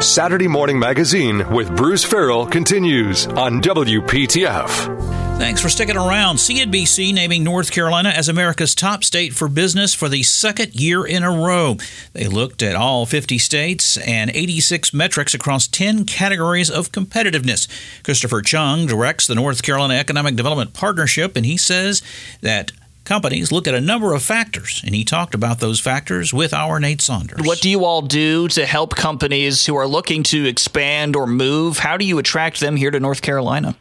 Saturday Morning Magazine with Bruce Farrell continues on WPTF. Thanks for sticking around. CNBC naming North Carolina as America's top state for business for the second year in a row. They looked at all 50 states and 86 metrics across 10 categories of competitiveness. Christopher Chung directs the North Carolina Economic Development Partnership, and he says that companies look at a number of factors, and he talked about those factors with our Nate Saunders. What do you all do to help companies who are looking to expand or move? How do you attract them here to North Carolina?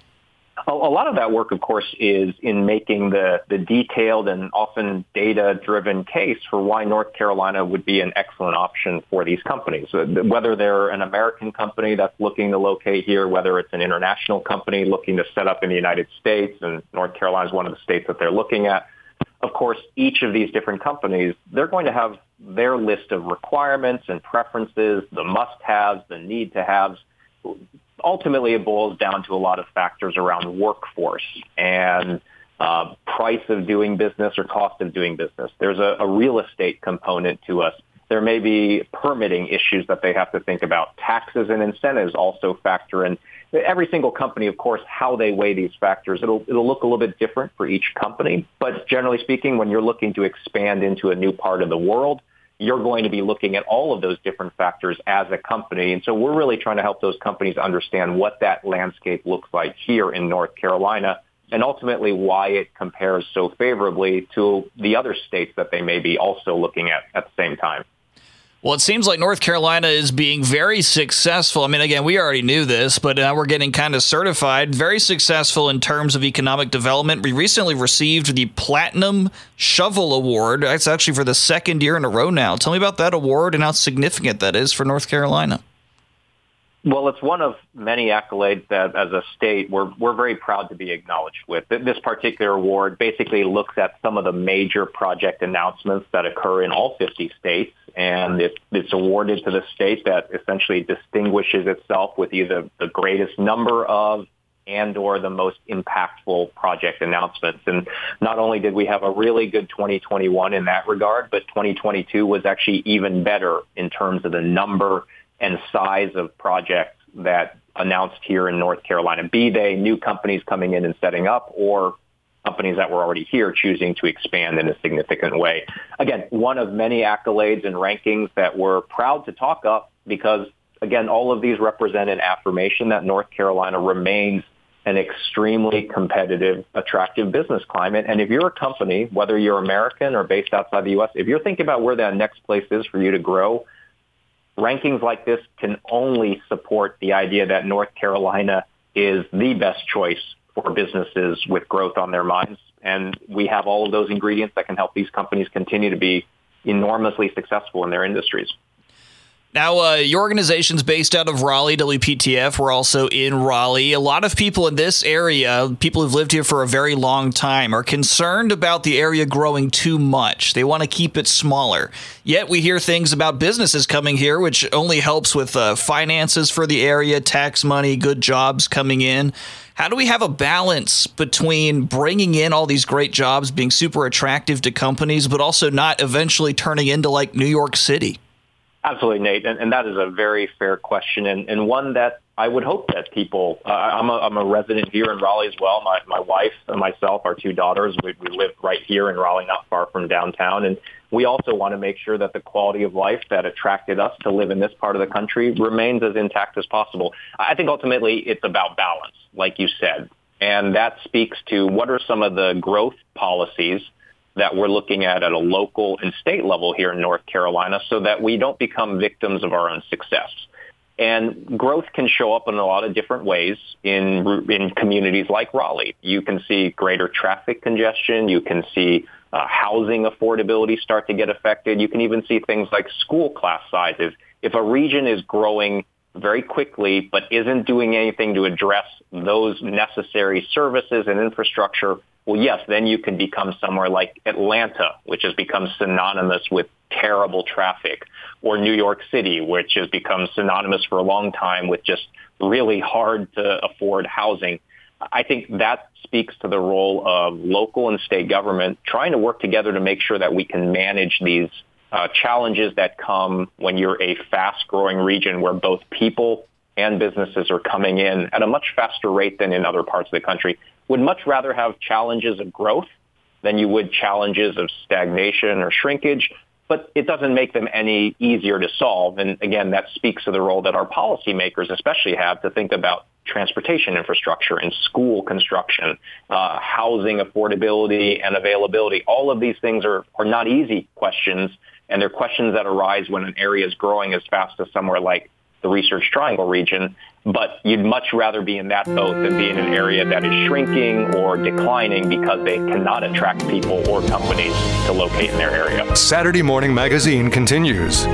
A lot of that work, of course, is in making the, the detailed and often data-driven case for why North Carolina would be an excellent option for these companies. Whether they're an American company that's looking to locate here, whether it's an international company looking to set up in the United States, and North Carolina is one of the states that they're looking at, of course, each of these different companies, they're going to have their list of requirements and preferences, the must-haves, the need-to-haves. Ultimately, it boils down to a lot of factors around workforce and uh, price of doing business or cost of doing business. There's a, a real estate component to us. There may be permitting issues that they have to think about. Taxes and incentives also factor in every single company, of course, how they weigh these factors, it'll, it'll look a little bit different for each company. But generally speaking, when you're looking to expand into a new part of the world, you're going to be looking at all of those different factors as a company. And so we're really trying to help those companies understand what that landscape looks like here in North Carolina and ultimately why it compares so favorably to the other states that they may be also looking at at the same time. Well, it seems like North Carolina is being very successful. I mean, again, we already knew this, but now we're getting kind of certified. Very successful in terms of economic development. We recently received the Platinum Shovel Award. That's actually for the second year in a row now. Tell me about that award and how significant that is for North Carolina. Well, it's one of many accolades that, as a state, we're we're very proud to be acknowledged with. This particular award basically looks at some of the major project announcements that occur in all 50 states, and it, it's awarded to the state that essentially distinguishes itself with either the greatest number of and or the most impactful project announcements. And not only did we have a really good 2021 in that regard, but 2022 was actually even better in terms of the number and size of projects that announced here in North Carolina, be they new companies coming in and setting up or companies that were already here choosing to expand in a significant way. Again, one of many accolades and rankings that we're proud to talk up because, again, all of these represent an affirmation that North Carolina remains an extremely competitive, attractive business climate. And if you're a company, whether you're American or based outside the U.S., if you're thinking about where that next place is for you to grow, rankings like this can only support the idea that North Carolina is the best choice for businesses with growth on their minds. And we have all of those ingredients that can help these companies continue to be enormously successful in their industries. Now, uh, your organization's based out of Raleigh, WPTF. We're also in Raleigh. A lot of people in this area, people who've lived here for a very long time, are concerned about the area growing too much. They want to keep it smaller. Yet we hear things about businesses coming here, which only helps with uh, finances for the area, tax money, good jobs coming in. How do we have a balance between bringing in all these great jobs, being super attractive to companies, but also not eventually turning into like New York City? Absolutely, Nate, and, and that is a very fair question, and, and one that I would hope that people. Uh, I'm, a, I'm a resident here in Raleigh as well. My my wife and myself, our two daughters, we, we live right here in Raleigh, not far from downtown, and we also want to make sure that the quality of life that attracted us to live in this part of the country remains as intact as possible. I think ultimately it's about balance, like you said, and that speaks to what are some of the growth policies that we're looking at at a local and state level here in North Carolina so that we don't become victims of our own success. And growth can show up in a lot of different ways in, in communities like Raleigh. You can see greater traffic congestion. You can see uh, housing affordability start to get affected. You can even see things like school class sizes. If a region is growing very quickly but isn't doing anything to address those necessary services and infrastructure, well, yes, then you can become somewhere like Atlanta, which has become synonymous with terrible traffic, or New York City, which has become synonymous for a long time with just really hard to afford housing. I think that speaks to the role of local and state government trying to work together to make sure that we can manage these uh, challenges that come when you're a fast-growing region where both people and businesses are coming in at a much faster rate than in other parts of the country. Would much rather have challenges of growth than you would challenges of stagnation or shrinkage but it doesn't make them any easier to solve. And again, that speaks to the role that our policymakers especially have to think about transportation infrastructure and school construction, uh, housing affordability and availability. All of these things are, are not easy questions, and they're questions that arise when an area is growing as fast as somewhere like the Research Triangle region but you'd much rather be in that boat than be in an area that is shrinking or declining because they cannot attract people or companies to locate in their area. Saturday Morning Magazine continues.